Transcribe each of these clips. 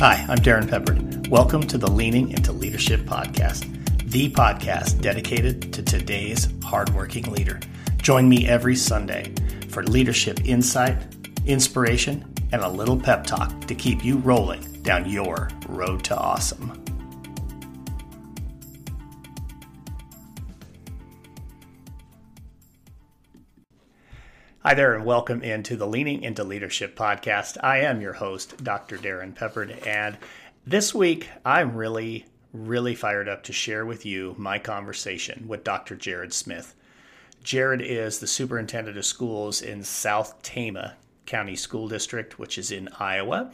Hi, I'm Darrin Peppard. Welcome to the Leaning into Leadership podcast, the podcast dedicated to today's hardworking leader. Join me every Sunday for leadership insight, inspiration, and a little pep talk to keep you rolling down your road to awesome. Hi there, and welcome into the Leaning into Leadership podcast. I am your host, Dr. Darrin Peppard, and this week I'm really, really fired up to share with you my conversation with Dr. Jared Smith. Jared is the superintendent of schools in South Tama County School District, which is in Iowa,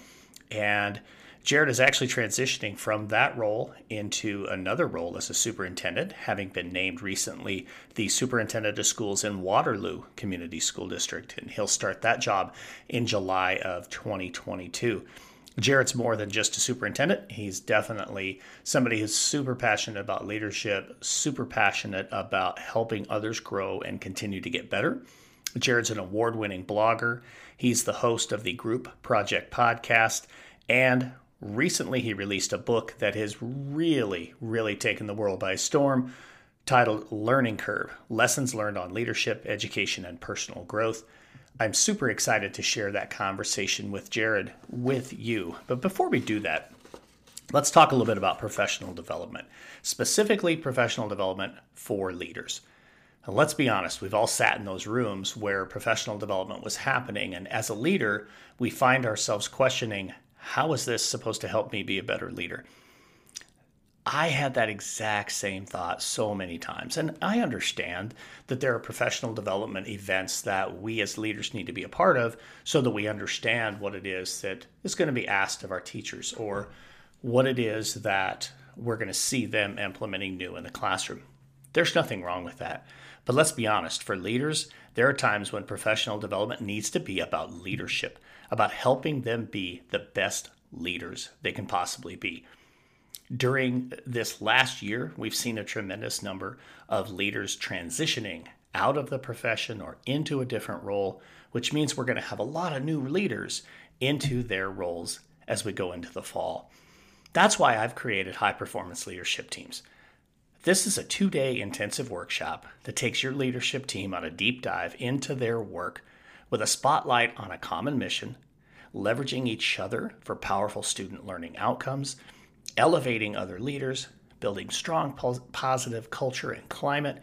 and Jared is actually transitioning from that role into another role as a superintendent, having been named recently the superintendent of schools in Waterloo Community School District. And he'll start that job in July of 2022. Jared's more than just a superintendent. He's definitely somebody who's super passionate about leadership, super passionate about helping others grow and continue to get better. Jared's an award winning blogger. He's the host of the Group Project podcast and Recently, he released a book that has really, really taken the world by storm titled Learning Curve Lessons Learned on Leadership, Education, and Personal Growth. I'm super excited to share that conversation with Jared with you. But before we do that, let's talk a little bit about professional development, specifically professional development for leaders. And let's be honest, we've all sat in those rooms where professional development was happening. And as a leader, we find ourselves questioning how is this supposed to help me be a better leader? I had that exact same thought so many times. And I understand that there are professional development events that we as leaders need to be a part of so that we understand what it is that is going to be asked of our teachers or what it is that we're going to see them implementing new in the classroom. There's nothing wrong with that. But let's be honest, for leaders, there are times when professional development needs to be about leadership about helping them be the best leaders they can possibly be. During this last year, we've seen a tremendous number of leaders transitioning out of the profession or into a different role, which means we're going to have a lot of new leaders into their roles as we go into the fall. That's why I've created high performance leadership teams. This is a two day intensive workshop that takes your leadership team on a deep dive into their work with a spotlight on a common mission, leveraging each other for powerful student learning outcomes, elevating other leaders, building strong positive culture and climate,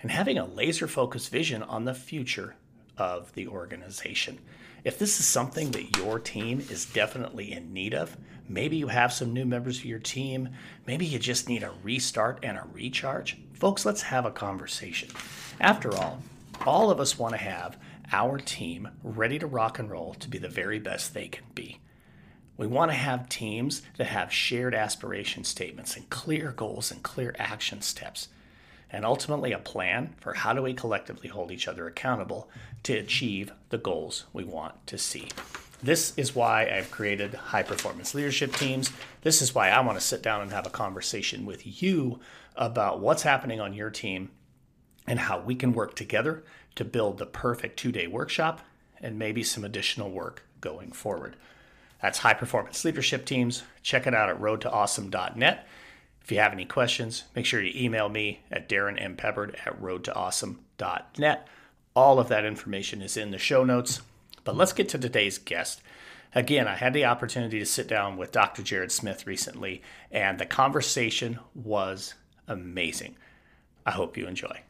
and having a laser focused vision on the future of the organization. If this is something that your team is definitely in need of, maybe you have some new members of your team, maybe you just need a restart and a recharge, folks, let's have a conversation. After all, all of us want to have our team ready to rock and roll to be the very best they can be. We want to have teams that have shared aspiration statements and clear goals and clear action steps, and ultimately a plan for how do we collectively hold each other accountable to achieve the goals we want to see. This is why I've created high performance leadership teams. This is why I want to sit down and have a conversation with you about what's happening on your team and how we can work together to build the perfect two day workshop and maybe some additional work going forward. That's high performance leadership teams. Check it out at roadtoawesome.net. If you have any questions, make sure you email me at darrinmpeppard at roadtoawesome.net. All of that information is in the show notes. But let's get to today's guest. Again, I had the opportunity to sit down with Dr. Jared Smith recently, and the conversation was amazing. I hope you enjoy.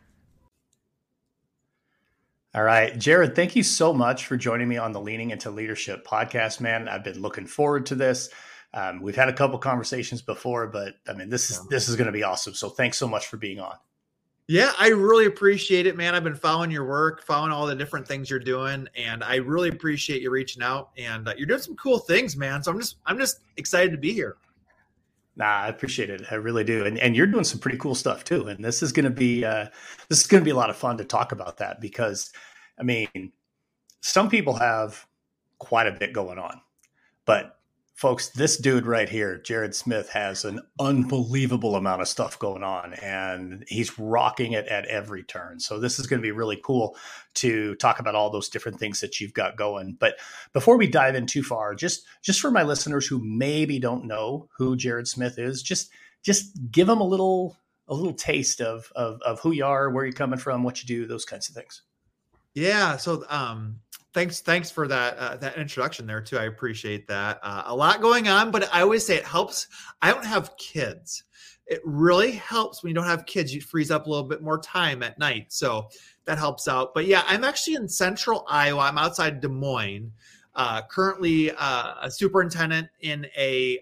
All right. Jared, thank you so much for joining me on the Leaning into Leadership podcast, man. I've been looking forward to this. Um, we've had a couple conversations before, but I mean, this is this is going to be awesome. So thanks so much for being on. Yeah, I really appreciate it, man. I've been following your work, following all the different things you're doing, and I really appreciate you reaching out. And uh, you're doing some cool things, man. So I'm just I'm just excited to be here. Nah, I appreciate it. I really do. And and you're doing some pretty cool stuff too. And this is going to be uh, this is going to be a lot of fun to talk about that because I mean, some people have quite a bit going on, but folks, this dude right here, Jared Smith, has an unbelievable amount of stuff going on and he's rocking it at every turn. So, this is going to be really cool to talk about all those different things that you've got going. But before we dive in too far, just just for my listeners who maybe don't know who Jared Smith is, just just give them a little a little taste of of, of who you are, where you're coming from, what you do, those kinds of things. Yeah. So, um, thanks thanks for that uh, that introduction there too i appreciate that uh, a lot going on but i always say it helps i don't have kids it really helps when you don't have kids you freeze up a little bit more time at night so that helps out but yeah i'm actually in central iowa i'm outside des moines uh, currently uh, a superintendent in a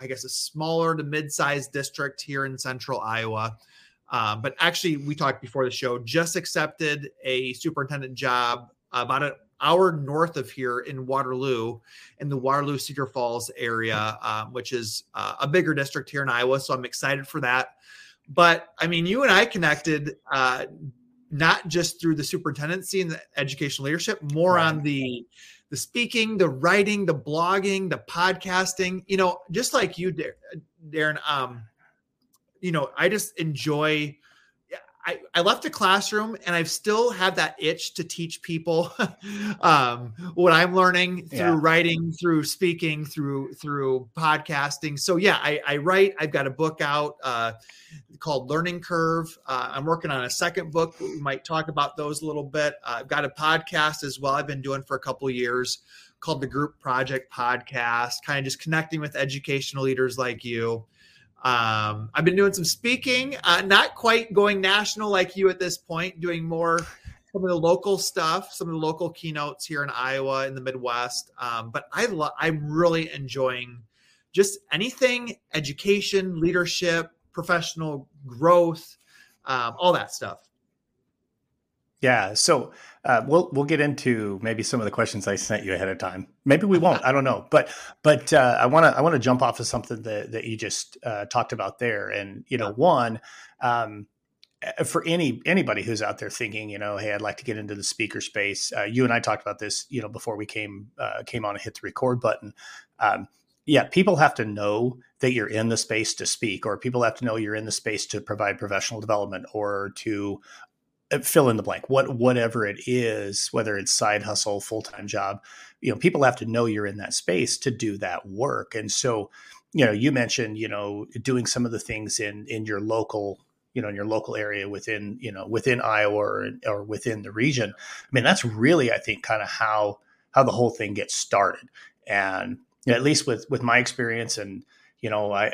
i guess a smaller to mid-sized district here in central iowa uh, but actually we talked before the show just accepted a superintendent job about an hour north of here in Waterloo, in the Waterloo Cedar Falls area, um, which is uh, a bigger district here in Iowa. So I'm excited for that. But I mean, you and I connected uh, not just through the superintendency and the educational leadership, more right. on the the speaking, the writing, the blogging, the podcasting. You know, just like you, Darrin. Um, you know, I just enjoy I, I left the classroom and I've still had that itch to teach people um, what I'm learning through yeah. writing, through speaking, through through podcasting. So yeah, I, I write. I've got a book out uh, called Learning Curve. Uh, I'm working on a second book. We might talk about those a little bit. Uh, I've got a podcast as well. I've been doing for a couple years called the Group Project Podcast. Kind of just connecting with educational leaders like you. Um, I've been doing some speaking, uh, not quite going national like you at this point, doing more some of the local stuff, some of the local keynotes here in Iowa in the Midwest. Um, but I lo- I'm really enjoying just anything education, leadership, professional growth, um, all that stuff. Yeah. So uh, we'll we'll get into maybe some of the questions I sent you ahead of time. Maybe we won't. I don't know. But but uh, I want to I want to jump off of something that that you just uh, talked about there. And you know, one. Um, uh, for any anybody who's out there thinking, you know, hey, I'd like to get into the speaker space. Uh, you and I talked about this, you know, before we came uh, came on and hit the record button. Um, yeah, people have to know that you're in the space to speak, or people have to know you're in the space to provide professional development or to Uh, fill in the blank what whatever it is whether it's side hustle full-time job you know people have to know you're in that space to do that work. And so you know you mentioned you know doing some of the things in in your local you know in your local area within you know within Iowa or, or within the region. I mean that's really i think kind of how how the whole thing gets started. And you know, at least with with my experience and you know i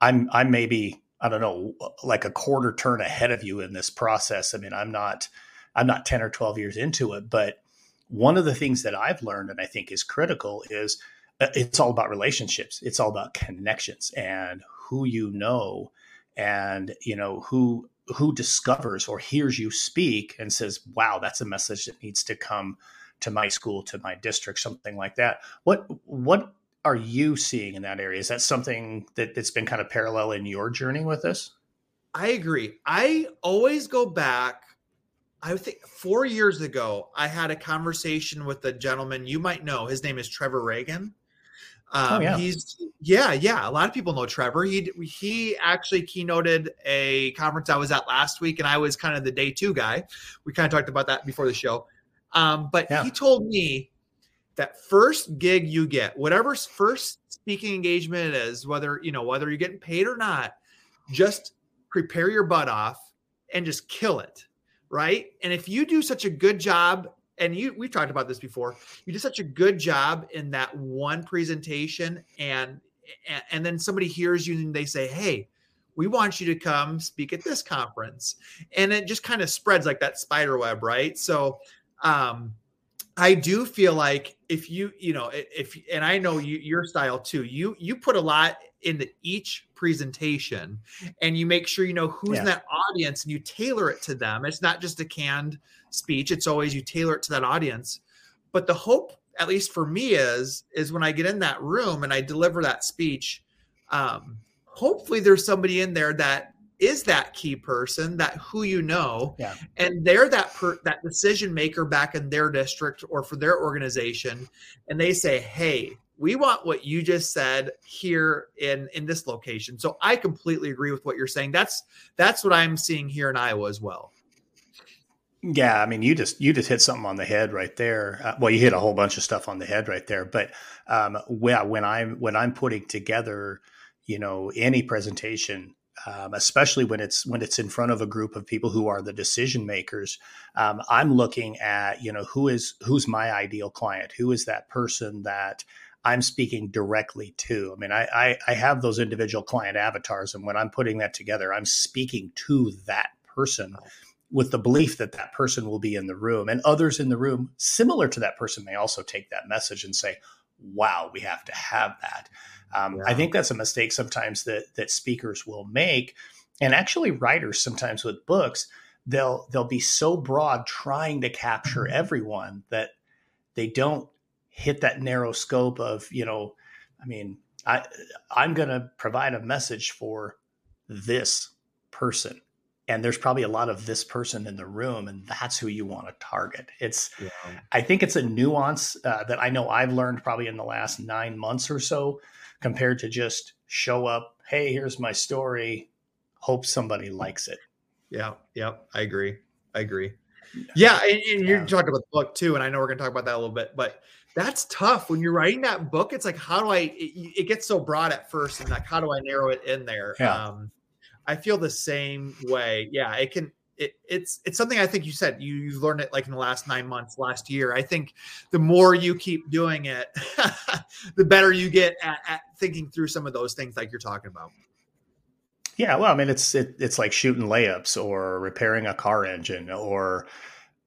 i'm i'm maybe I don't know, like a quarter turn ahead of you in this process. I mean, I'm not, I'm not 10 or 12 years into it, but one of the things that I've learned and I think is critical is uh, it's all about relationships. It's all about connections and who you know and, you know, who, who discovers or hears you speak and says, wow, that's a message that needs to come to my school, to my district, something like that. What, what are you seeing in that area? Is that something that, that's been kind of parallel in your journey with this? I agree. I always go back. I think four years ago, I had a conversation with a gentleman you might know. His name is Trevor Ragan. Oh, um, oh, yeah. He's yeah, yeah. A lot of people know Trevor. He he actually keynoted a conference I was at last week, and I was kind of the day two guy. We kind of talked about that before the show. Um, but yeah. he told me that first gig you get, whatever first speaking engagement it is, whether you know whether you're getting paid or not, just prepare your butt off and just kill it, right? And if you do such a good job, and you we've talked about this before, you do such a good job in that one presentation, and and, and then somebody hears you and they say, "Hey." We want you to come speak at this conference. And it just kind of spreads like that spider web, right? So um, I do feel like if you, you know, if and I know you, your style too. You you put a lot into each presentation, and you make sure you know who's yeah. in that audience, and you tailor it to them. It's not just a canned speech. It's always you tailor it to that audience. But the hope, at least for me, is is when I get in that room and I deliver that speech. Um, hopefully, there's somebody in there that is that key person that who you know yeah. and they're that per, that decision maker back in their district or for their organization and they say hey we want what you just said here in in this location. So i completely agree with what you're saying. That's that's what i'm seeing here in iowa as well. Yeah i mean you just you just hit something on the head right there. Uh, well you hit a whole bunch of stuff on the head right there but um when, when i'm when i'm putting together you know any presentation um, especially when it's when it's in front of a group of people who are the decision makers. Um, I'm looking at you know who is who's my ideal client, who is that person that I'm speaking directly to. I mean, I, I, I have those individual client avatars, and when I'm putting that together, I'm speaking to that person with the belief that that person will be in the room, and others in the room similar to that person may also take that message and say, "Wow, we have to have that." Um, yeah. I think that's a mistake sometimes that that speakers will make, and actually writers sometimes with books they'll they'll be so broad trying to capture mm-hmm. everyone that they don't hit that narrow scope of you know i mean i i'm going to provide a message for this person and there's probably a lot of this person in the room and that's who you want to target it's yeah. i think it's a nuance uh, that i know i've learned probably in the last nine months or so compared to just show up, hey, here's my story, hope somebody likes it. Yeah, yeah, I agree. I agree. Yeah, and, and you're yeah. talking about the book too, and I know we're going to talk about that a little bit, but that's tough when you're writing that book. It's like, how do I? It, it, gets so broad at first, and like, how do I narrow it in there? Yeah. Um, I feel the same way. Yeah, it can it, it's it's something I think you said you you've learned it like in the last nine months, last year. I think the more you keep doing it, the better you get at, at, thinking through some of those things like you're talking about. Yeah, well, I mean, it's it, it's like shooting layups or repairing a car engine or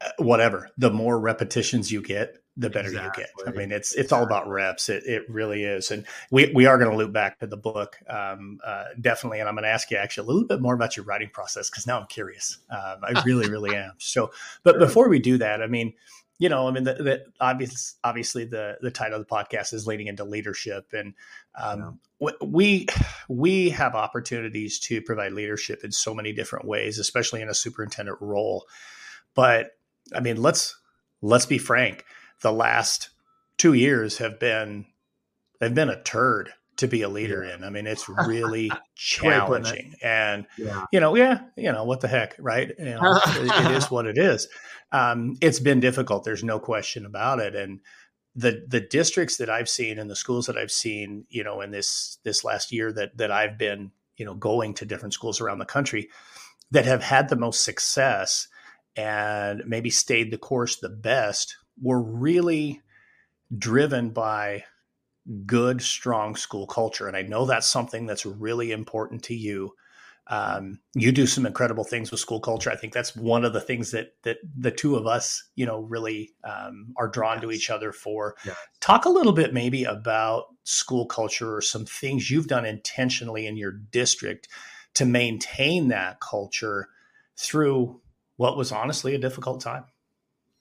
uh, whatever. The more repetitions you get, the better exactly. you get. I mean, it's it's all about reps. It it really is. And we we are going to loop back to the book um, uh, definitely. And I'm going to ask you actually a little bit more about your writing process because now I'm curious. Um, I really really am. So, but before we do that, I mean, you know, I mean, the, the obvious obviously the the title of the podcast is leaning into leadership, and um, yeah. we we have opportunities to provide leadership in so many different ways, especially in a superintendent role. But I mean, let's let's be frank the last two years have been they've been a turd to be a leader yeah. in. I mean, it's really challenging, it. and yeah. you know, yeah, you know, what the heck, right? You know, it is what it is. Um, it's been difficult. There's no question about it, and the the districts that I've seen and the schools that I've seen, you know, in this this last year that that I've been, you know, going to different schools around the country that have had the most success and maybe stayed the course the best were really driven by good, strong school culture. And I know that's something that's really important to you. Um, you do some incredible things with school culture. I think that's one of the things that that the two of us, you know, really um, are drawn yes. to each other for. Yes. Talk a little bit maybe about school culture or some things you've done intentionally in your district to maintain that culture through what was honestly a difficult time.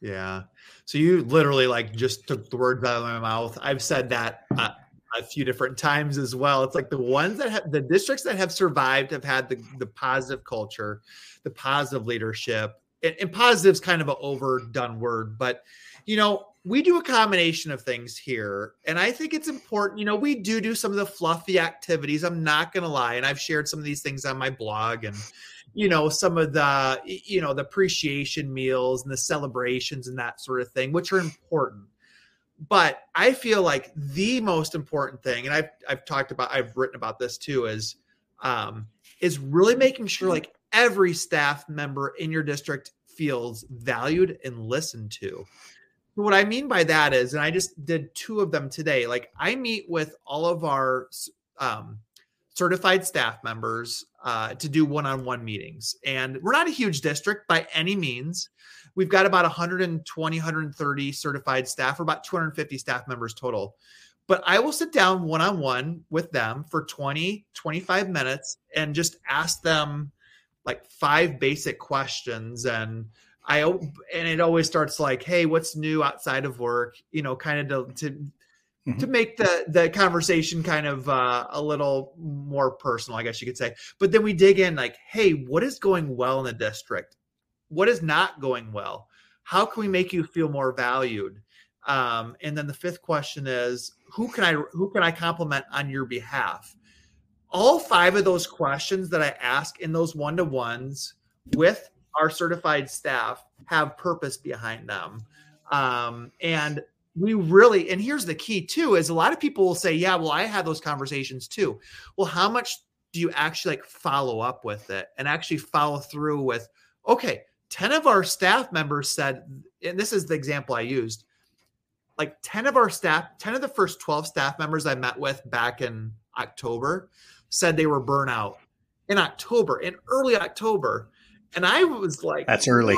Yeah. So you literally like just took the words out of my mouth. I've said that uh, a few different times as well. It's like the ones that have the districts that have survived have had the, the positive culture, the positive leadership, and, and positive is kind of an overdone word, but you know, we do a combination of things here. And I think it's important, you know, we do do some of the fluffy activities. I'm not going to lie. And I've shared some of these things on my blog and, you know some of the you know the appreciation meals and the celebrations and that sort of thing which are important. But i feel like the most important thing and i've i've talked about i've written about this too is um is really making sure like every staff member in your district feels valued and listened to. What i mean by that is and i just did two of them today like i meet with all of our um certified staff members uh, to do one-on-one meetings. And we're not a huge district by any means. We've got about 120 130 certified staff. Or about 250 staff members total. But i will sit down one-on-one with them for 20 25 minutes and just ask them like five basic questions. And I and it always starts like, hey, what's new outside of work? You know, kind of to, to mm-hmm. to make the the conversation kind of uh, a little more personal, I guess you could say. But then we dig in, like, hey, what is going well in the district? What is not going well? How can we make you feel more valued? Um, and then the fifth question is who can I who can I compliment on your behalf? All five of those questions that I ask in those one to ones with our certified staff have purpose behind them. Um, and we really, and here's the key too, is a lot of people will say, yeah, well, I had those conversations too. Well, how much do you actually like follow up with it and actually follow through with, okay, 10 of our staff members said, and this is the example I used, like 10 of our staff, 10 of the first 12 staff members I met with back in October said they were burnout in October, in early October. And I was like, That's early.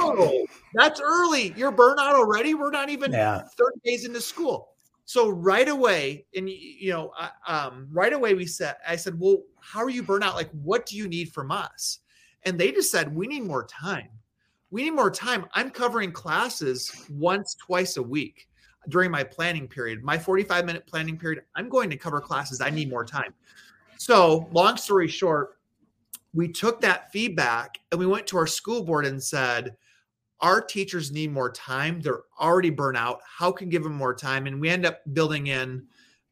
that's early. You're burnout already. We're not even Yeah. 30 days into school. So right away, and you know, I- um, right away we said, I said, well, how are you burnout? Like, what do you need from us? And they just said, we need more time. We need more time. I'm covering classes once, twice a week during my planning period. My 45 minute planning period, I'm going to cover classes. I need more time. So, long story short, we took that feedback and we went to our school board and said, our teachers need more time. They're already burnt out. How can give them more time? And we end up building in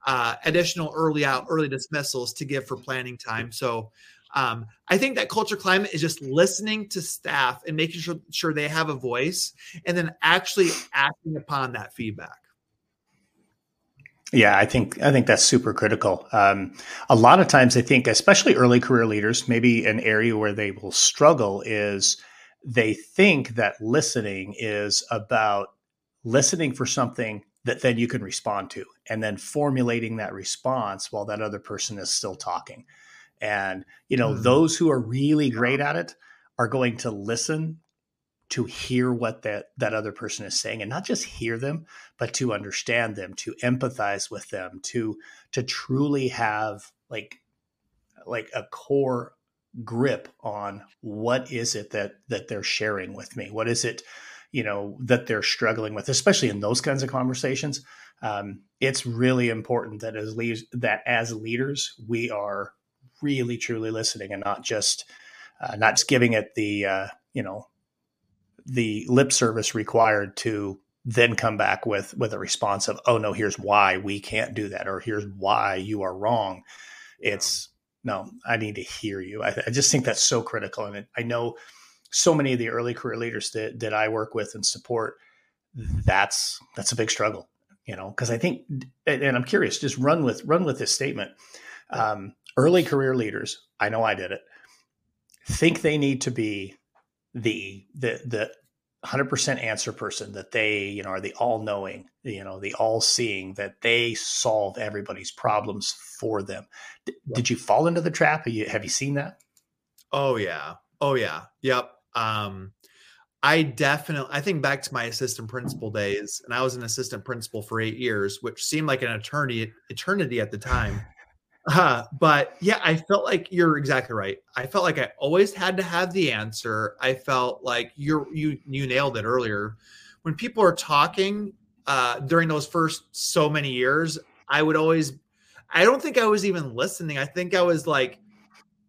uh, additional early out, early dismissals to give for planning time. So um, I think that culture climate is just listening to staff and making sure, sure they have a voice and then actually acting upon that feedback. Yeah, I think I think that's super critical. Um, a lot of times, I think, especially early career leaders, maybe an area where they will struggle is they think that listening is about listening for something that then you can respond to, and then formulating that response while that other person is still talking. And you know, Mm. those who are really great at it are going to listen to hear what that that other person is saying and not just hear them but to understand them to empathize with them to to truly have like like a core grip on what is it that that they're sharing with me? What is it you know that they're struggling with? Especially in those kinds of conversations um, it's really important that as leaders that as leaders we are really truly listening and not just uh, not just giving it the uh, you know the lip service required to then come back with with a response of oh no here's why we can't do that or here's why you are wrong. It's no i need to hear you. I, I just think that's so critical and it, i know so many of the early career leaders that, that i work with and support that's that's a big struggle you know because i think and, and i'm curious just run with run with this statement. Um, early career leaders i know i did it think they need to be the the the 100% answer person that they you know are the all knowing you know the all seeing that they solve everybody's problems for them D- Yep. did you fall into the trap have you, have you seen that Oh yeah. Oh yeah. Yep. Um I definitely I think back to my assistant principal days and I was an assistant principal for 8 years which seemed like an eternity eternity at the time. Uh, but yeah, I felt like you're exactly right. I felt like I always had to have the answer. I felt like you're you you nailed it earlier. When people are talking uh during those first so many years, I would always I don't think I was even listening. I think I was like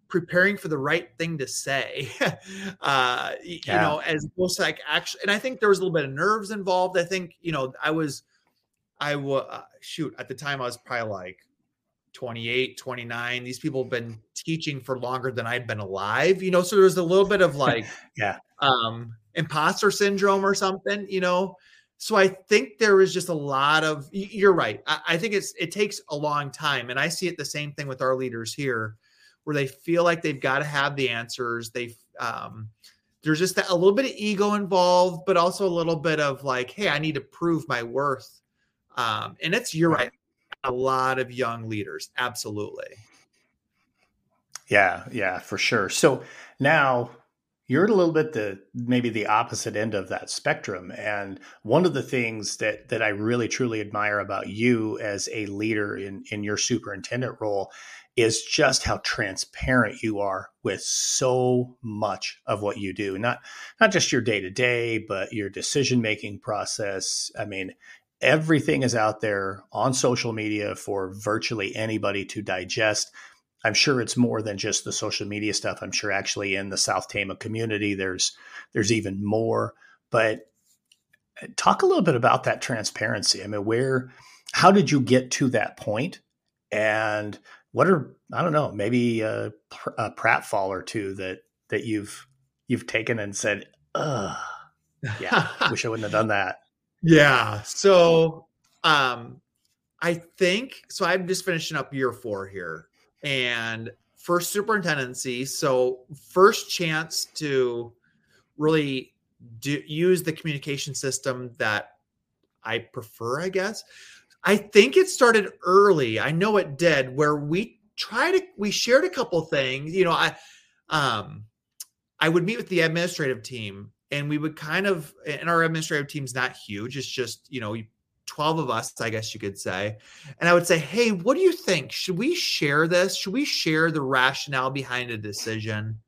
preparing for the right thing to say uh Yeah. you know as most like actually and i think there was a little bit of nerves involved i think you know i was i was uh, shoot at the time i was probably like 28 29 these people have been teaching for longer than I've been alive you know so there was a little bit of like Yeah. um imposter syndrome or something you know so i think there was just a lot of you're right I, I think it's it takes a long time and i see it the same thing with our leaders here where they feel like they've got to have the answers they um there's just that, a little bit of ego involved but also a little bit of like hey i need to prove my worth um and it's you're right a lot of young leaders absolutely Yeah, yeah, for sure. So now you're a little bit the maybe the opposite end of that spectrum. And one of the things that that I really truly admire about you as a leader in in your superintendent role is just how transparent you are with so much of what you do. Not not just your day to day, but your decision making process. I mean, everything is out there on social media for virtually anybody to digest. I'm sure it's more than just the social media stuff. I'm sure actually in the South Tama community, there's there's even more. But uh, talk a little bit about that transparency. I mean, where, how did you get to that point, and what are I don't know, maybe a, a pratfall or two that that you've you've taken and said, "Ugh, yeah, wish I wouldn't have done that." Yeah. So, um, I think so. I'm just finishing up year four here, and first superintendency. So first chance to really do, use the communication system that I prefer, I guess. I think it started early. I know it did, where we tried to we shared a couple things. You know, I um I would meet with the administrative team and we would kind of and our administrative team's not huge. It's just, you know, 12 of us, I guess you could say. And I would say, hey, what do you think? Should we share this? Should we share the rationale behind a decision?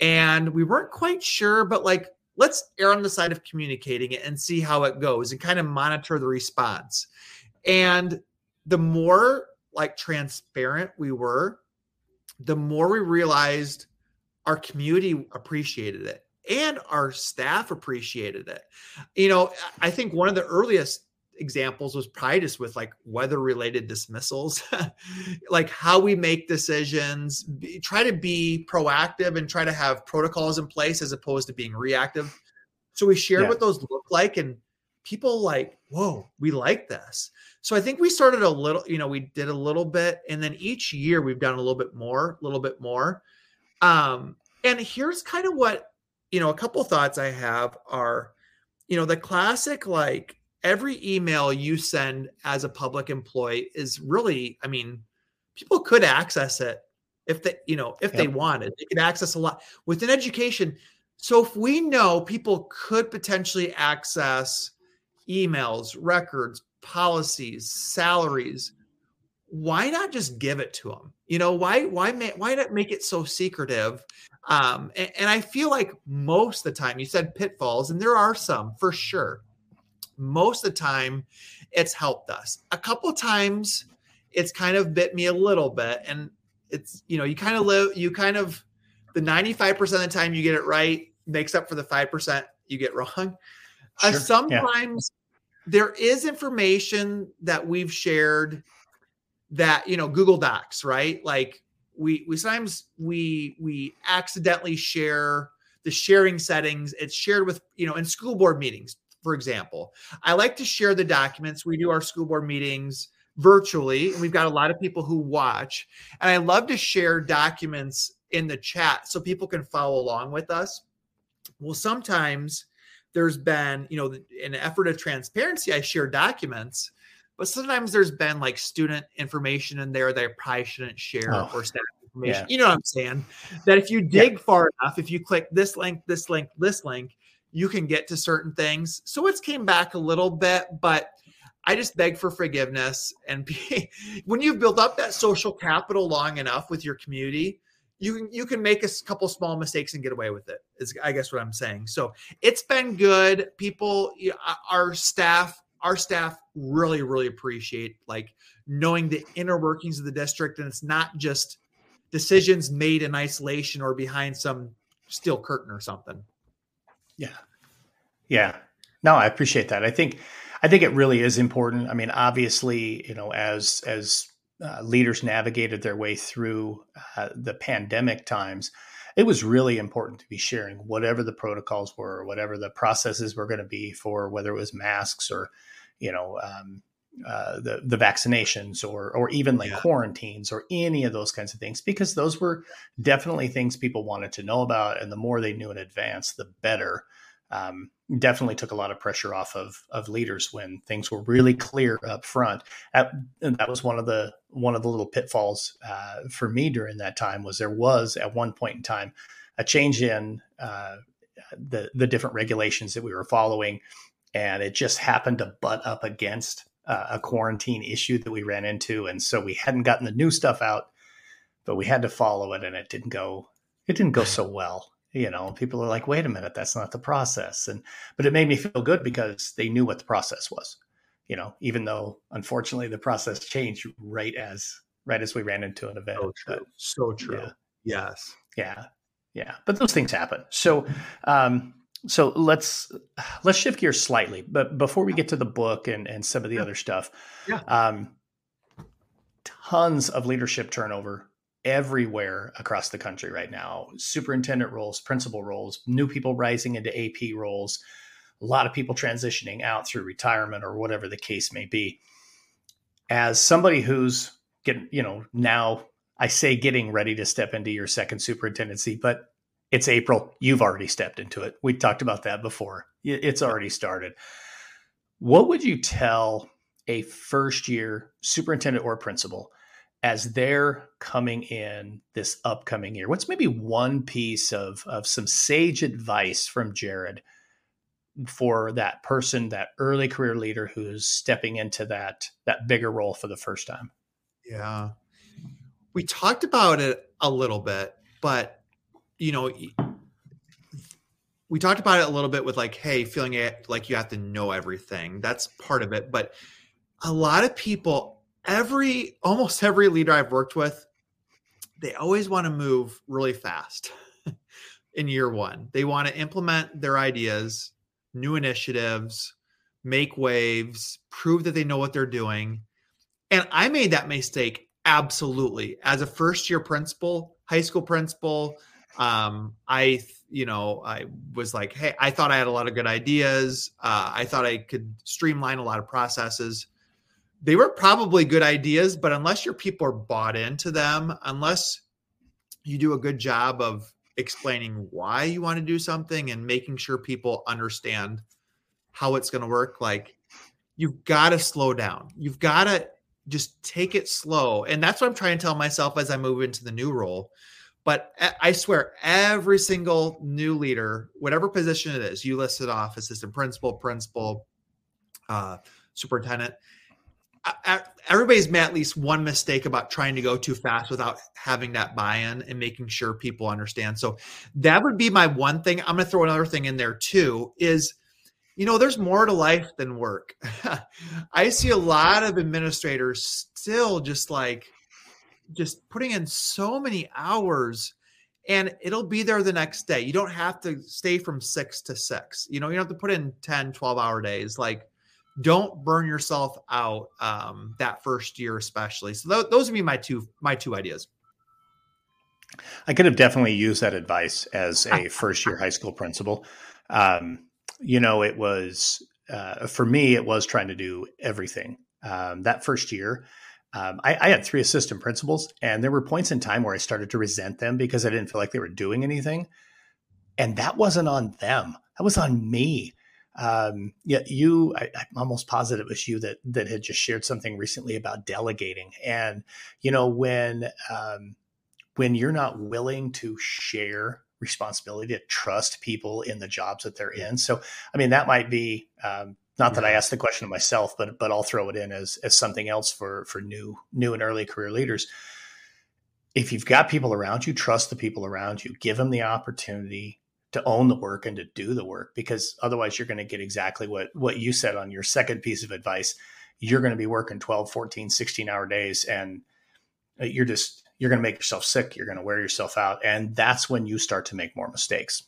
And we weren't quite sure, but like, let's err on the side of communicating it and see how it goes and kind of monitor the response. And the more like transparent we were, the more we realized our community appreciated it and our staff appreciated it. You know, I think one of the earliest examples was probably just with like weather related dismissals, like how we make decisions, be, try to be proactive and try to have protocols in place as opposed to being reactive. So we shared yeah. what those look like and people like, whoa, we like this. So I think we started a little, you know, we did a little bit and then each year we've done a little bit more, a little bit more. Um, and here's kind of what, you know, a couple thoughts I have are, you know, the classic like every email you send as a public employee is really, I mean, people could access it if they, you know, if yep. they wanted. They could access a lot within education. So if we know people could potentially access emails, records, policies, salaries, why not just give it to them? You know, why why make why not make it so secretive? Um, and, and I feel like most of the time, you said pitfalls, and there are some for sure most of the time it's helped us. A couple times it's kind of bit me a little bit and it's you know you kind of live you kind of the 95% of the time you get it right makes up for the 5% you get wrong. Uh, sure. Uh, sometimes yeah. there is information that we've shared that you know Google Docs, right? Like we we sometimes we we accidentally share the sharing settings. It's shared with you know in school board meetings for example. I like to share the documents. We do our school board meetings virtually, and we've got a lot of people who watch. And I love to share documents in the chat so people can follow along with us. Well, sometimes there's been, you know, an effort of transparency, I share documents, but sometimes there's been like student information in there that I probably shouldn't share oh, or staff information. Yeah. You know what I'm saying? That if you dig yeah. far enough, if you click this link, this link, this link, you can get to certain things. So it's came back a little bit, but I just beg for forgiveness. And be, when you've built up that social capital long enough with your community, you can you can make a couple small mistakes and get away with it. Is I guess what I'm saying. So it's been good. People, our staff, our staff really really appreciate like knowing the inner workings of the district, and it's not just decisions made in isolation or behind some steel curtain or something. Yeah. Yeah. No, I appreciate that. I think I think it really is important. I mean, obviously, you know, as as uh, leaders navigated their way through uh, the pandemic times, it was really important to be sharing whatever the protocols were, whatever the processes were going to be for whether it was masks or, you know, um, uh, the the vaccinations or or even like yeah. quarantines or any of those kinds of things because those were definitely things people wanted to know about and the more they knew in advance the better um, definitely took a lot of pressure off of of leaders when things were really clear up front At, that was one of the one of the little pitfalls uh, for me during that time was there was at one point in time a change in uh, the the different regulations that we were following and it just happened to butt up against uh, a quarantine issue that we ran into, and so we hadn't gotten the new stuff out, but we had to follow it, and it didn't go. It didn't go so well. You know, people are like, "Wait a minute, that's not the process," and but it made me feel good because they knew what the process was. You know, even though unfortunately the process changed right as right as we ran into an event. So true. But, so true. Yeah. Yes. Yeah. Yeah. But those things happen. So, um, so let's let's shift gears slightly, but before we get to the book and and some of the Yeah. other stuff, Yeah. um, tons of leadership turnover everywhere across the country right now. Superintendent roles, principal roles, new people rising into AP roles, a lot of people transitioning out through retirement or whatever the case may be. As somebody who's getting, you know, now I say getting ready to step into your second superintendency, but it's April. You've already stepped into it. We talked about that before. It's already started. What would you tell a first year superintendent or principal as they're coming in this upcoming year? What's maybe one piece of, of some sage advice from Jared for that person, that early career leader who's stepping into that that bigger role for the first time? Yeah. We talked about it a little bit, but you know, we talked about it a little bit with like, hey, feeling it like you have to know everything. That's part of it. But a lot of people, every almost every leader I've worked with, they always want to move really fast in year one. They want to implement their ideas, new initiatives, make waves, prove that they know what they're doing. And I made that mistake absolutely as a first year principal, high school principal. Um, I, you know, I was like, hey, I thought I had a lot of good ideas. Uh, I thought I could streamline a lot of processes. They were probably good ideas, but unless your people are bought into them, unless you do a good job of explaining why you want to do something and making sure people understand how it's going to work, like you've got to slow down. You've got to just take it slow. And that's what I'm trying to tell myself as I move into the new role. But I swear, every single new leader, whatever position it is, you listed off assistant principal, principal, uh, superintendent. Everybody's made at least one mistake about trying to go too fast without having that buy-in and making sure people understand. So that would be my one thing. I'm going to throw another thing in there too. Is you know, there's more to life than work. I see a lot of administrators still just like just putting in so many hours and it'll be there the next day. You don't have to stay from 6 to 6. You know, you don't have to put in 10, 12 hour days. Like don't burn yourself out um, that first year especially. So th- those would be my two my two ideas. I could have definitely used that advice as a first year high school principal. Um, you know, it was uh, for me, it was trying to do everything. Um, that first year, um, I, I, had three assistant principals, and there were points in time where I started to resent them because I didn't feel like they were doing anything. And that wasn't on them, that was on me. Um, yeah, you, I, I'm almost positive it was you that, that had just shared something recently about delegating. And, you know, when, um, when you're not willing to share responsibility to trust people in the jobs that they're in. So, I mean, that might be um, not that I asked the question of myself, but but I'll throw it in as as something else for for new new and early career leaders. If you've got people around you, trust the people around you. Give them the opportunity to own the work and to do the work, because otherwise, you're going to get exactly what what you said on your second piece of advice. You're going to be working 12, 14, 16 hour days, and uh, you're just you're going to make yourself sick. You're going to wear yourself out. And that's when you start to make more mistakes.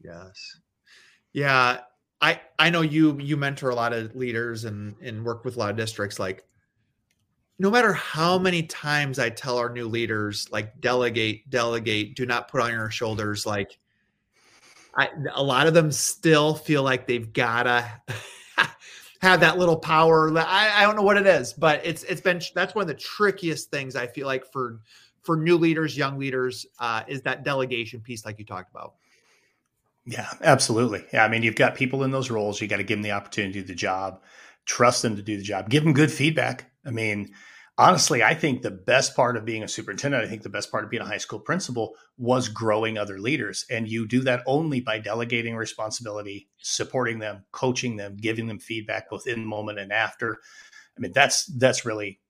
Yes. Yeah. I, I know you, you mentor a lot of leaders and, and work with a lot of districts. Like no matter how many times I tell our new leaders, like delegate, delegate, do not put on your shoulders. Like I, a lot of them still feel like they've gotta have that little power. I, I don't know what it is, but it's, it's been, that's one of the trickiest things I feel like for, for new leaders, young leaders, uh, is that delegation piece, like you talked about. Yeah, absolutely. Yeah, I mean, you've got people in those roles. You got to give them the opportunity to do the job, trust them to do the job, give them good feedback. I mean, honestly, I think the best part of being a superintendent, I think the best part of being a high school principal was growing other leaders. And you do that only by delegating responsibility, supporting them, coaching them, giving them feedback both in the moment and after. I mean, that's that's really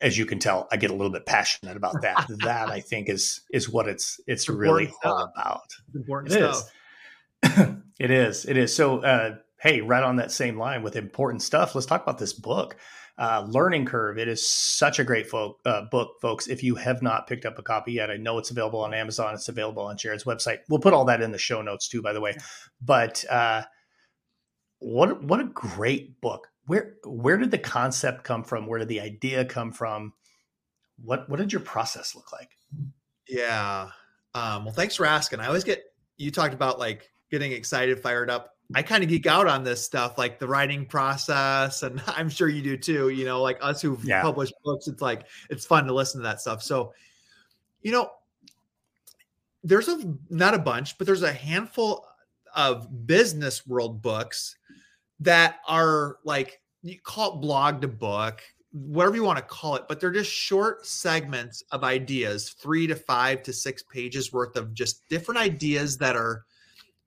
as you can tell, I get a little bit passionate about that. that I think is is what it's it's really all about. It's important it stuff. Is. it is. It is. So, uh, hey, right on that same line with important stuff, let's talk about this book. Uh, Learning Curve. It is such a great fo- uh, book, folks. If you have not picked up a copy yet, I know it's available on Amazon. It's available on Jared's website. We'll put all that in the show notes too, by the way. But uh, what what a great book. Where where did the concept come from? Where did the idea come from? What what did your process look like? Yeah. Um, well, thanks for asking. I always get you talked about like getting excited, fired up. I kind of geek out on this stuff, like the writing process, and I'm sure you do too. You know, like us who've yeah. published books, it's like it's fun to listen to that stuff. So, you know, there's a not a bunch, but there's a handful of business world books that are like you call it blog to book, whatever you want to call it, but they're just short segments of ideas, three to five to six pages worth of just different ideas that are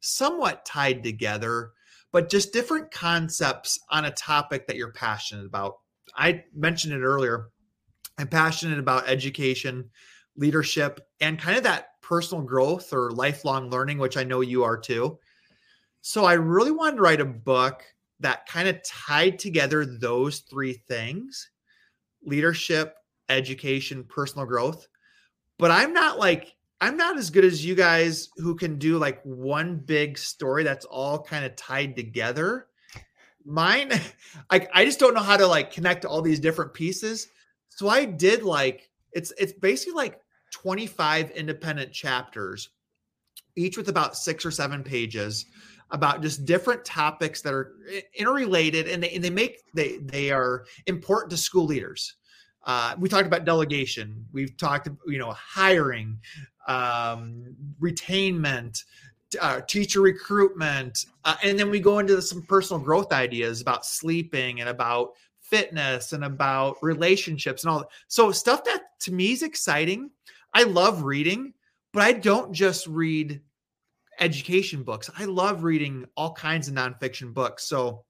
somewhat tied together, but just different concepts on a topic that you're passionate about. I mentioned it earlier. I'm passionate about education, leadership, and kind of that personal growth or lifelong learning, which I know you are too. So I really wanted to write a book that kind of tied together those three things leadership, education, personal growth. But I'm not like, I'm not as good as you guys who can do like one big story that's all kind of tied together. Mine, I, I just don't know how to like connect all these different pieces. So I did like, it's, it's basically like 25 independent chapters, each with about six or seven pages about just different topics that are interrelated and they, and they make they they are important to school leaders uh, we talked about delegation we've talked you know hiring um, retainment uh, teacher recruitment uh, and then we go into some personal growth ideas about sleeping and about fitness and about relationships and all that. so stuff that to me is exciting i love reading but i don't just read education books. I love reading all kinds of nonfiction books. So,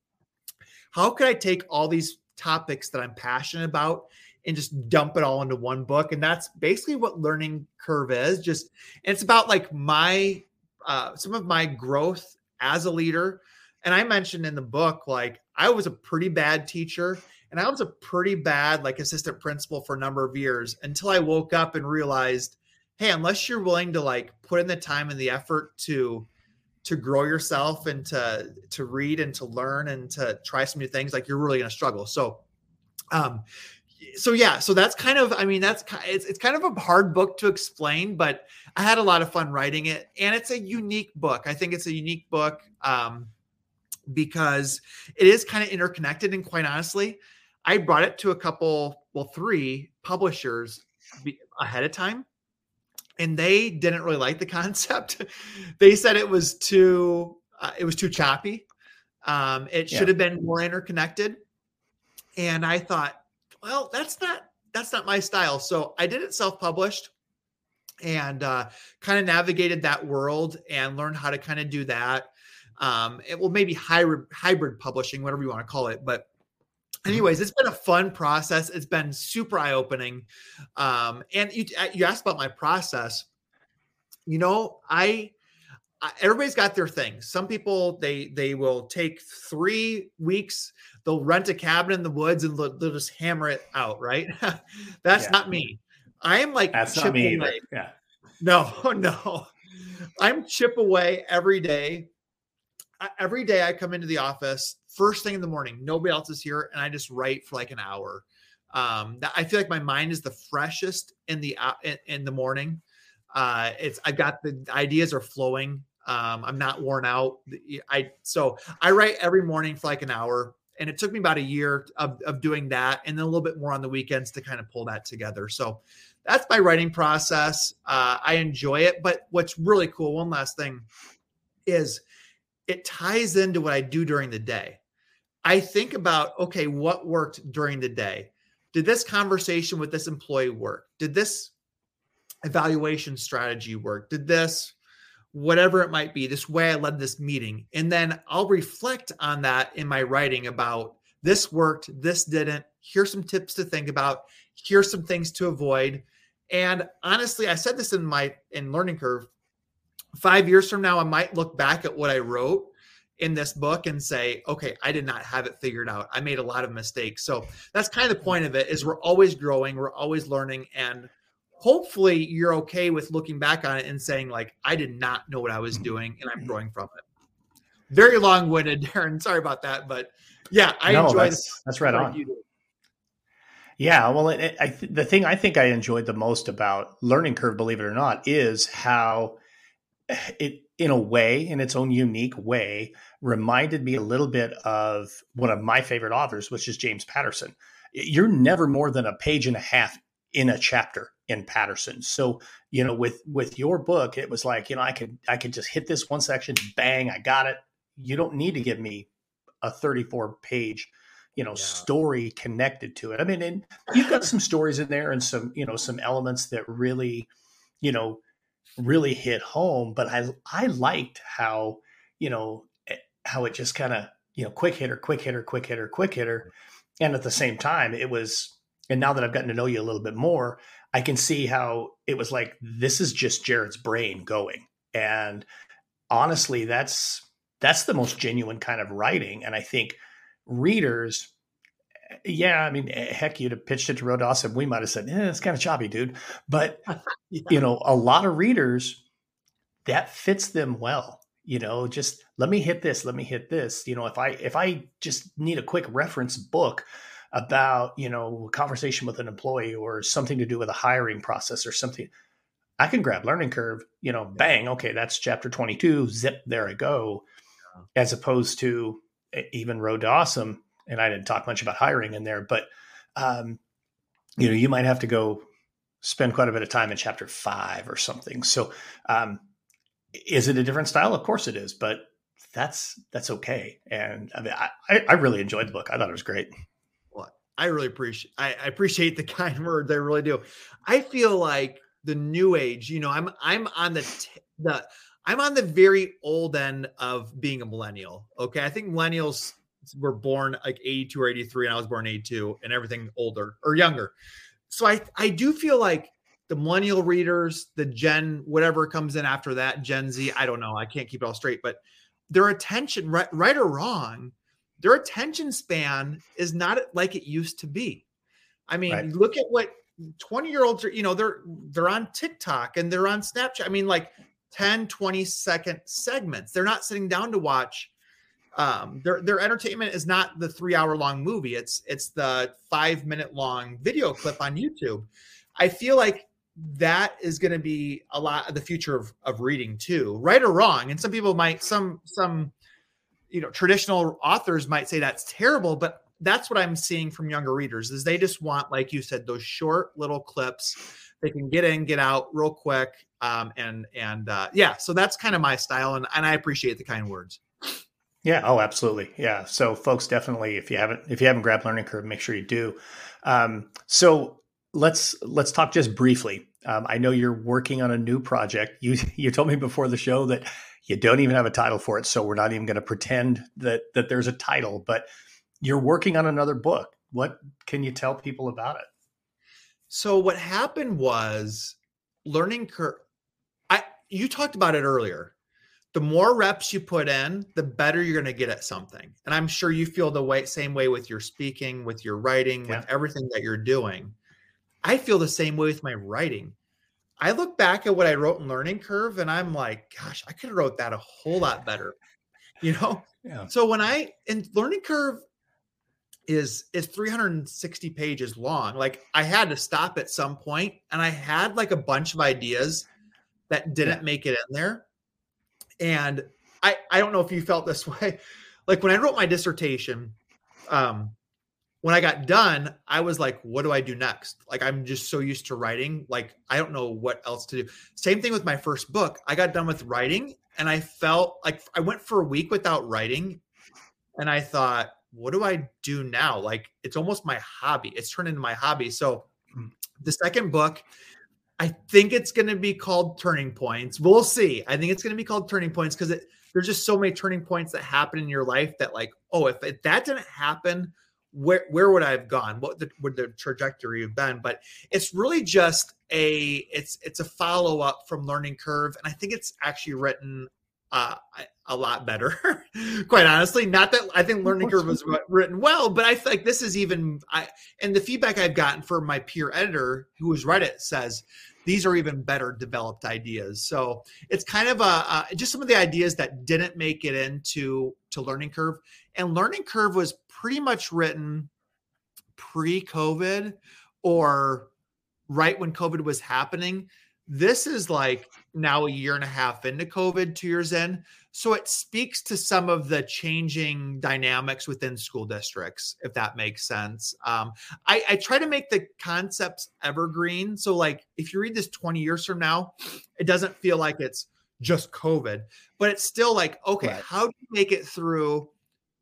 how could I take all these topics that I'm passionate about and just dump it all into one book? And that's basically what Learning Curve is. Just it's about like my uh, some of my growth as a leader. And I mentioned in the book, like I was a pretty bad teacher and I was a pretty bad like assistant principal for a number of years until I woke up and realized hey, unless you're willing to like put in the time and the effort to to grow yourself and to to read and to learn and to try some new things, like you're really to struggle. So, um, so yeah, so that's kind of, I mean, that's it's it's kind of a hard book to explain, but I had a lot of fun writing it, and it's a unique book. I think it's a unique book um, because it is kind of interconnected, and quite honestly, I brought it to a couple, well, three publishers ahead of time and they didn't really like the concept. they said it was too uh, it was too choppy. Um, it should have been more interconnected. And I thought, well, that's not that's not my style. So I did it self-published and uh, kind of navigated that world and learned how to kind of do that. Um, it will maybe hybrid hybrid publishing, whatever you want to call it, but anyways it's been a fun process it's been super eye-opening um, and you, uh, you asked about my process you know I, I everybody's got their thing some people they they will take three weeks they'll rent a cabin in the woods and they'll, they'll just hammer it out right that's yeah. not me i am like that's not me away. yeah no no i'm chip away every day every day I come into the office first thing in the morning, nobody else is here, and I just write for like an hour. Um, I feel like my mind is the freshest in the uh, in, in the morning. Uh, it's I've got the ideas are flowing. Um, I'm not worn out. I so I write every morning for like an hour, and it took me about a year of, of doing that, and then a little bit more on the weekends to kind of pull that together. So that's my writing process. Uh, I enjoy it, but what's really cool, one last thing, is it ties into what I do during the day. I think about, okay, what worked during the day? Did this conversation with this employee work? Did this evaluation strategy work? Did this, whatever it might be, this way I led this meeting? And then I'll reflect on that in my writing about this worked, this didn't. Here's some tips to think about. Here's some things to avoid. And honestly, I said this in my in learning curve five years from now, I might look back at what I wrote in this book and say, okay, I did not have it figured out. I made a lot of mistakes. So that's kind of the point of it is we're always growing, we're always learning and hopefully you're okay with looking back on it and saying like I did not know what I was mm-hmm. doing and I'm mm-hmm. growing from it. Very long-winded, Darrin. Sorry about that, but yeah, I no, enjoy that's, that's right on. Yeah, well, it, it, I th- the thing I think I enjoyed the most about Learning Curve, believe it or not, is how it, in a way, in its own unique way, reminded me a little bit of one of my favorite authors, which is James Patterson. You're never more than a page and a half in a chapter in Patterson. So, you know, with with your book, it was like, you know, I could I could just hit this one section, bang, I got it. You don't need to give me a 34 page you know yeah. story connected to it i mean and you've got some stories in there and some you know some elements that really you know really hit home but i i liked how you know eh, how it just kind of you know quick hitter quick hitter quick hitter quick hitter and at the same time it was and now that i've gotten to know you a little bit more i can see how it was like this is just jared's brain going and honestly that's that's the most genuine kind of writing and i think readers, yeah, I mean, eh, heck, you'd have pitched it to Road to Awesome. We might have said, eh, it's kind of choppy, dude. But, yeah. you know, a lot of readers, that fits them well. You know, just let me hit this, let me hit this. You know, if I if I just need a quick reference book about, you know, a conversation with an employee or something to do with a hiring process or something, I can grab learning curve, you know, bang, okay, that's chapter 22, zip, there I go. As opposed to, even Road to Awesome, and I didn't talk much about hiring in there, but um, you know, you might have to go spend quite a bit of time in chapter five or something. So, um, is it a different style? Of course it is, but that's that's okay. And I mean, I, I really enjoyed the book. I thought it was great. I really appreciate I, I appreciate the kind words. I really do. I feel like the new age. You know, I'm I'm on the t- the I'm on the very old end of being a millennial. Okay. I think millennials were born like 82 or 83, and I was born 82, and everything older or younger. So I, I do feel like the millennial readers, the Gen, whatever comes in after that, Gen Z, I don't know. I can't keep it all straight, but their attention, right, right or wrong, their attention span is not like it used to be. I mean, right. look at what 20 year olds are, you know, they're they're on TikTok and they're on Snapchat. I mean, like 10, 20 second segments. They're not sitting down to watch. Um, their their entertainment is not the three hour long movie. It's it's the five minute long video clip on YouTube. I feel like that is going to be a lot of the future of, of reading too, right or wrong. And some people might some some you know traditional authors might say that's terrible, but that's what I'm seeing from younger readers is they just want, like you said, those short little clips they can get in, get out real quick, um, and and uh, yeah. So that's kind of my style, and and I appreciate the kind words. Yeah. Oh, absolutely. Yeah. So, folks, definitely, if you haven't if you haven't grabbed Learning Curve, make sure you do. Um, so let's let's talk just briefly. Um, I know you're working on a new project. You you told me before the show that you don't even have a title for it, so we're not even going to pretend that that there's a title. But you're working on another book. What can you tell people about it? So what happened was learning curve. I you talked about it earlier. The more reps you put in, the better you're going to get at something. And I'm sure you feel the way same way with your speaking, with your writing, yeah. with everything that you're doing. I feel the same way with my writing. I look back at what I wrote in Learning Curve and I'm like, gosh, I could have wrote that a whole lot better. You know? Yeah. So when I in Learning Curve, is is 360 pages long. Like I had to stop at some point and I had like a bunch of ideas that didn't make it in there. And I I don't know if you felt this way. Like when I wrote my dissertation, um when I got done, I was like, what do I do next? Like I'm just so used to writing, like I don't know what else to do. Same thing with my first book. I got done with writing and I felt like I went for a week without writing and I thought what do I do now? Like it's almost my hobby. It's turned into my hobby. So the second book, I think it's going to be called Turning Points. We'll see. I think it's going to be called Turning Points because there's just so many turning points that happen in your life that, like, oh, if, if that didn't happen, where where would I have gone? What the, would the trajectory have been? But it's really just a it's it's a follow up from Learning Curve, and I think it's actually written uh, a lot better. Quite honestly, not that I think learning curve was written well, but I feel like this is even I and the feedback I've gotten from my peer editor who has read it says these are even better developed ideas. So it's kind of a, uh, just some of the ideas that didn't make it into to learning curve. And learning curve was pretty much written pre-COVID or right when COVID was happening. This is like now a year and a half into COVID, two years in. So it speaks to some of the changing dynamics within school districts, if that makes sense. Um, I, I try to make the concepts evergreen. So, like, if you read this 20 years from now, it doesn't feel like it's just COVID, but it's still like, okay, right. how do you make it through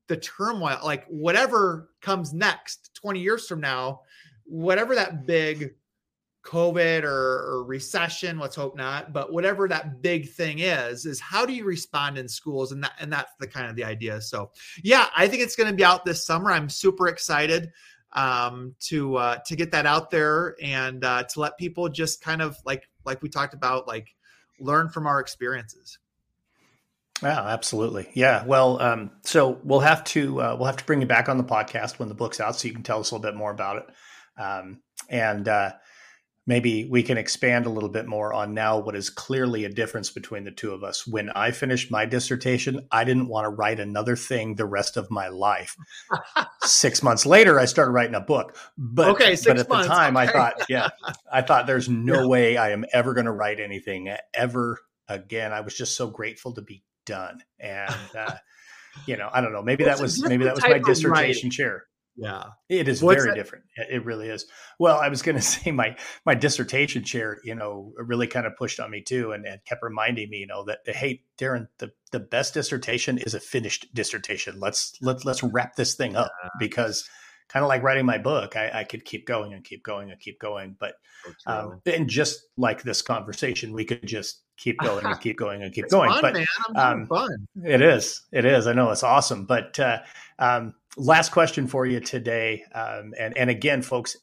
the turmoil? Like, whatever comes next 20 years from now, whatever that big COVID or, or, recession, let's hope not, but whatever that big thing is, is how do you respond in schools? And that and that's the kind of the idea. So yeah, I think it's going to be out this summer. I'm super excited um, to uh, to get that out there and uh, to let people just kind of like like we talked about, like learn from our experiences. Yeah, absolutely. Yeah. Well, um, so we'll have to uh, we'll have to bring you back on the podcast when the book's out, so you can tell us a little bit more about it. Um, and uh, maybe we can expand a little bit more on now what is clearly a difference between the two of us. When I finished my dissertation, I didn't want to write another thing the rest of my life. six months later, I started writing a book. But, okay, but at months, the time, okay. I thought, yeah, I thought there's no yeah. way I am ever going to write anything ever again. I was just so grateful to be done. And, uh, you know, I don't know. Maybe that was maybe that was my dissertation chair. Yeah, it is What's very that? different. It really is. Well, I was going to say my my dissertation chair, you know, really kind of pushed on me too, and, and kept reminding me, you know, that hey, Darrin, the the best dissertation is a finished dissertation. Let's let's let's wrap this thing up yeah. because kind of like writing my book, I, I, could keep going and keep going and keep going. But um, and just like this conversation, we could just keep going and keep going and keep going. Fun, but um, fun. It is. It is. I know it's awesome. But uh, um, last question for you today, um, and and again, folks,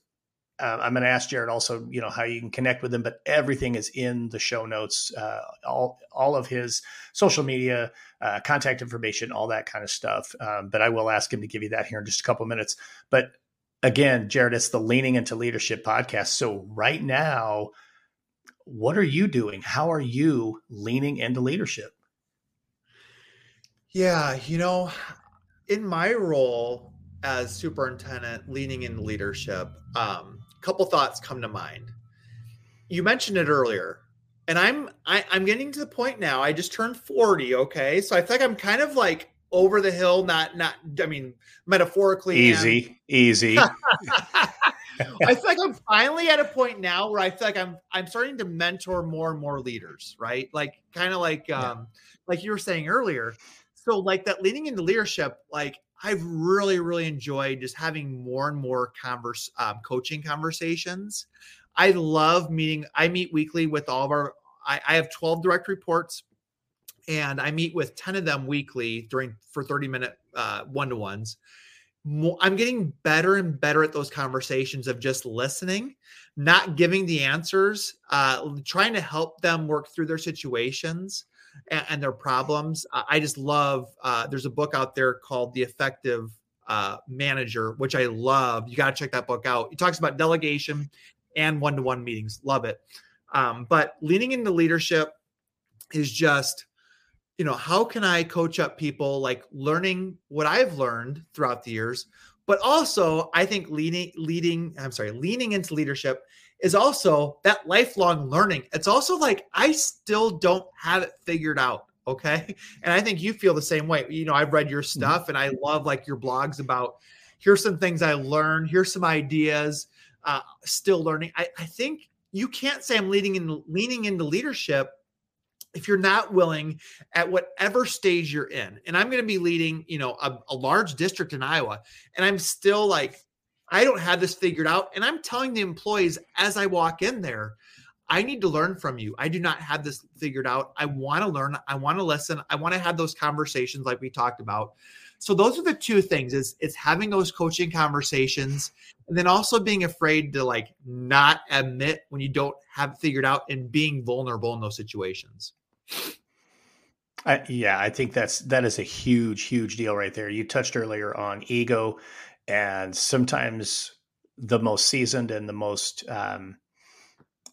uh, I'm going to ask Jared also, you know, how you can connect with him, but everything is in the show notes, uh, all all of his social media, uh, contact information, all that kind of stuff. Um, but I will ask him to give you that here in just a couple minutes. But again, Jared, it's the Leaning into Leadership podcast. So right now, what are you doing? How are you leaning into leadership? Yeah, you know, in my role as superintendent leaning in leadership, um, a couple thoughts come to mind. You mentioned it earlier, and I'm I, am i am getting to the point now. I just turned 40, okay? So I think I'm kind of like over the hill, not not I mean metaphorically. Easy, and, easy. I feel like I'm finally at a point now where I feel like I'm I'm starting to mentor more and more leaders, right? Like kind of like um yeah. like you were saying earlier so like that leaning into leadership like i've really really enjoyed just having more and more converse um, coaching conversations. I love meeting i meet weekly with all of our I, I have 12 direct reports and i meet with 10 of them weekly during for 30 minute uh, one-to-ones. I'm getting better and better at those conversations of just listening, not giving the answers, uh, trying to help them work through their situations and, and their problems. I just love. Uh, there's a book out there called The Effective uh, Manager, which I love. You got to check that book out. It talks about delegation and one-to-one meetings. Love it. Um, but leaning into leadership is just you know how can i coach up people like learning what i've learned throughout the years but also i think leading leading i'm sorry leaning into leadership is also that lifelong learning. It's also like I still don't have it figured out. Okay. And I think you feel the same way. You know, I've read your mm-hmm. stuff and I love like your blogs about here's some things I learned, here's some ideas, uh, still learning. I, I think you can't say I'm leading in leaning into leadership if you're not willing at whatever stage you're in and i'm going to be leading you know a, a, large district in iowa and i'm still like I don't have this figured out. And I'm telling the employees as I walk in there, I need to learn from you. I do not have this figured out. I want to learn. I want to listen. I want to have those conversations like we talked about. So those are the two things is it's having those coaching conversations and then also being afraid to like not admit when you don't have it figured out and being vulnerable in those situations. I, yeah, I think that's that is a huge, huge deal right there. You touched earlier on ego, and sometimes the most seasoned and the most um,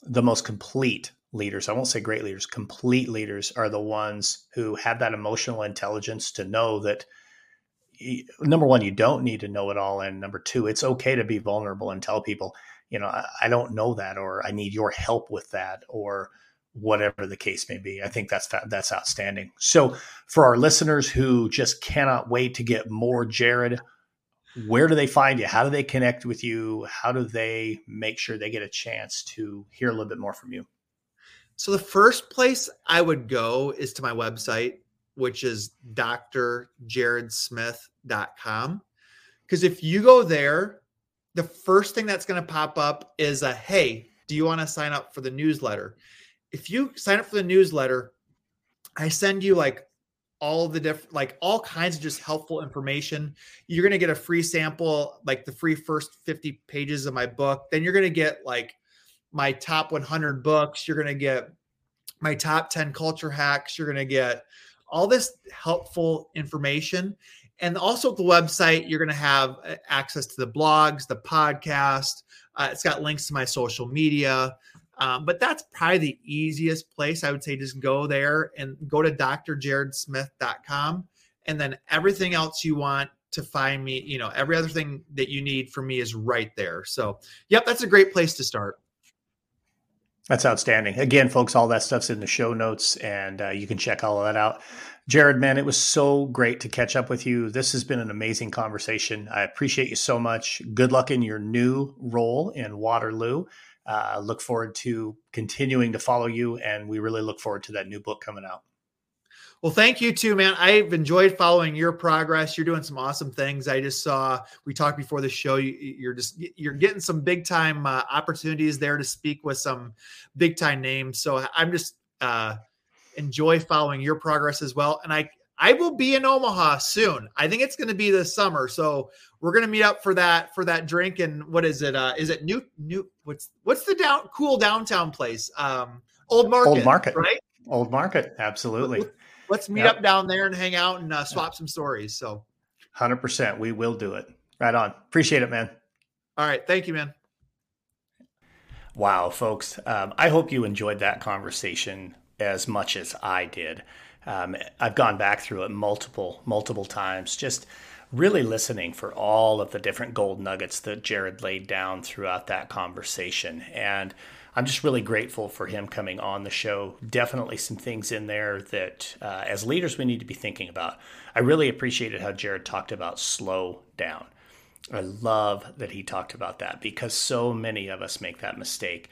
the most complete leaders. I won't say great leaders. Complete leaders are the ones who have that emotional intelligence to know that number one, you don't need to know it all, and number two, it's okay to be vulnerable and tell people, you know, I, I don't know that, or I need your help with that, or whatever the case may be. I think that's that's outstanding. So for our listeners who just cannot wait to get more Jared, where do they find you? How do they connect with you? How do they make sure they get a chance to hear a little bit more from you? So the first place I would go is to my website, which is drjaredsmith.com. Because if you go there, the first thing that's going to pop up is a hey, do you want to sign up for the newsletter? if you sign up for the newsletter, I send you like all the different like all kinds of just helpful information. You're going to get a free sample like the free first 50 pages of my book. Then you're going to get like my top 100 books. You're going to get my top 10 culture hacks. You're going to get all this helpful information. And also the website you're going to have uh, access to the blogs the podcast. Uh, it's got links to my social media um, but that's probably the easiest place I would say just go there and go to drjaredsmith.com. And then everything else you want to find me, you know, every other thing that you need from me is right there. So, yep, that's a great place to start. That's outstanding. Again, folks, all that stuff's in the show notes and uh, you can check all of that out. Jared, man, it was so great to catch up with you. This has been an amazing conversation. I appreciate you so much. Good luck in your new role in Waterloo uh, look forward to continuing to follow you, and we really look forward to that new book coming out. Well, thank you too, man. I've enjoyed following your progress. You're doing some awesome things. I just saw we talked before the show. You, are just you're getting some big time uh, opportunities there to speak with some big time names. So I'm just uh, enjoy following your progress as well. And I I will be in Omaha soon. I think it's going to be this summer. So we're going to meet up for that for that drink. And what is it? Uh, is it new new? What's what's the down cool downtown place? Um, Old Market. Old Market, right? Old Market, absolutely. Let's meet yep. up down there and hang out and uh, swap some stories. So, hundred percent, we will do it. Right on. Appreciate it, man. All right, thank you, man. Wow, folks. Um, I hope you enjoyed that conversation as much as I did. Um, I've gone back through it multiple, multiple times, just really listening for all of the different gold nuggets that Jared laid down throughout that conversation. And I'm just really grateful for him coming on the show. Definitely some things in there that, uh, as leaders, we need to be thinking about. I really appreciated how Jared talked about slow down. I love that he talked about that because so many of us make that mistake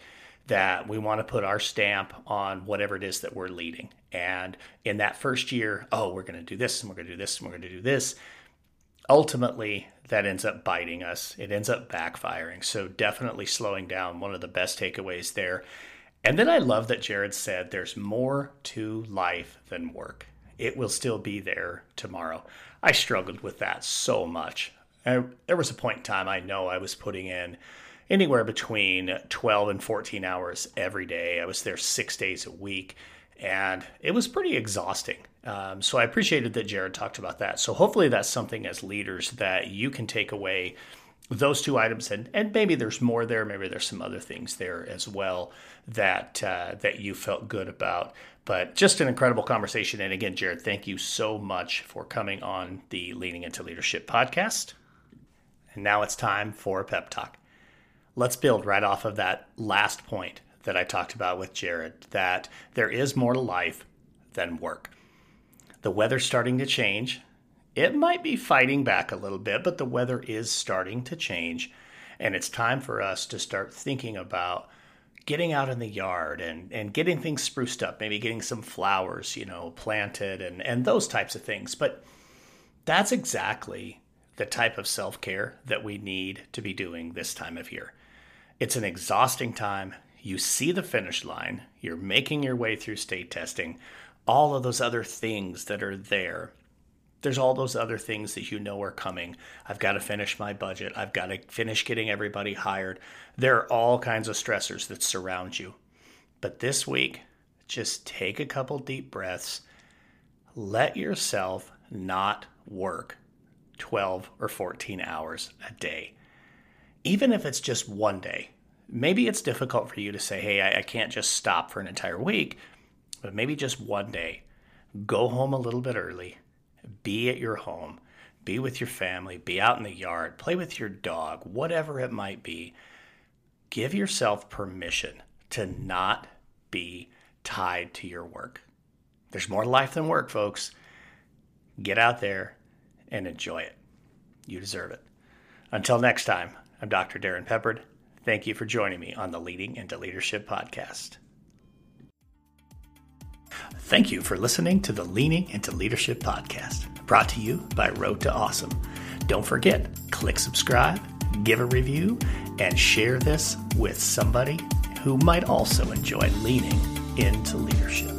that we want to put our stamp on whatever it is that we're leading. And in that first year, oh, we're going to do this and we're going to do this and we're going to do this. Ultimately, that ends up biting us. It ends up backfiring. So, definitely slowing down, one of the best takeaways there. And then I love that Jared said there's more to life than work. It will still be there tomorrow. I struggled with that so much. I, there was a point in time I know I was putting in anywhere between 12 and 14 hours every day. I was there six days a week, and it was pretty exhausting. Um, so I appreciated that Jared talked about that. So hopefully that's something as leaders that you can take away those two items, and and maybe there's more there. Maybe there's some other things there as well that uh, that you felt good about. But just an incredible conversation. And again, Jared, thank you so much for coming on the Leaning into Leadership podcast. And now it's time for a pep talk let's build right off of that last point that I talked about with Jared that there is more to life than work. The weather's starting to change. It might be fighting back a little bit, but the weather is starting to change. And it's time for us to start thinking about getting out in the yard and, and getting things spruced up, maybe getting some flowers, you know, planted and, and those types of things. But that's exactly the type of self care that we need to be doing this time of year. It's an exhausting time. You see the finish line, you're making your way through state testing, all of those other things that are there. There's all those other things that you know are coming. I've got to finish my budget. I've got to finish getting everybody hired. There are all kinds of stressors that surround you. But this week, just take a couple deep breaths, let yourself not work 12 or 14 hours a day. Even if it's just one day. Maybe it's difficult for you to say, hey, I, I can't just stop for an entire week, but maybe just one day. Go home a little bit early, be at your home, be with your family, be out in the yard, play with your dog, whatever it might be. Give yourself permission to not be tied to your work. There's more life than work, folks. Get out there and enjoy it. You deserve it. Until next time, I'm Dr. Darrin Peppard. Thank you for joining me on the Leading into Leadership podcast. Thank you for listening to the Leaning into Leadership podcast, brought to you by Road to Awesome. Don't forget, click subscribe, give a review, and share this with somebody who might also enjoy leaning into leadership.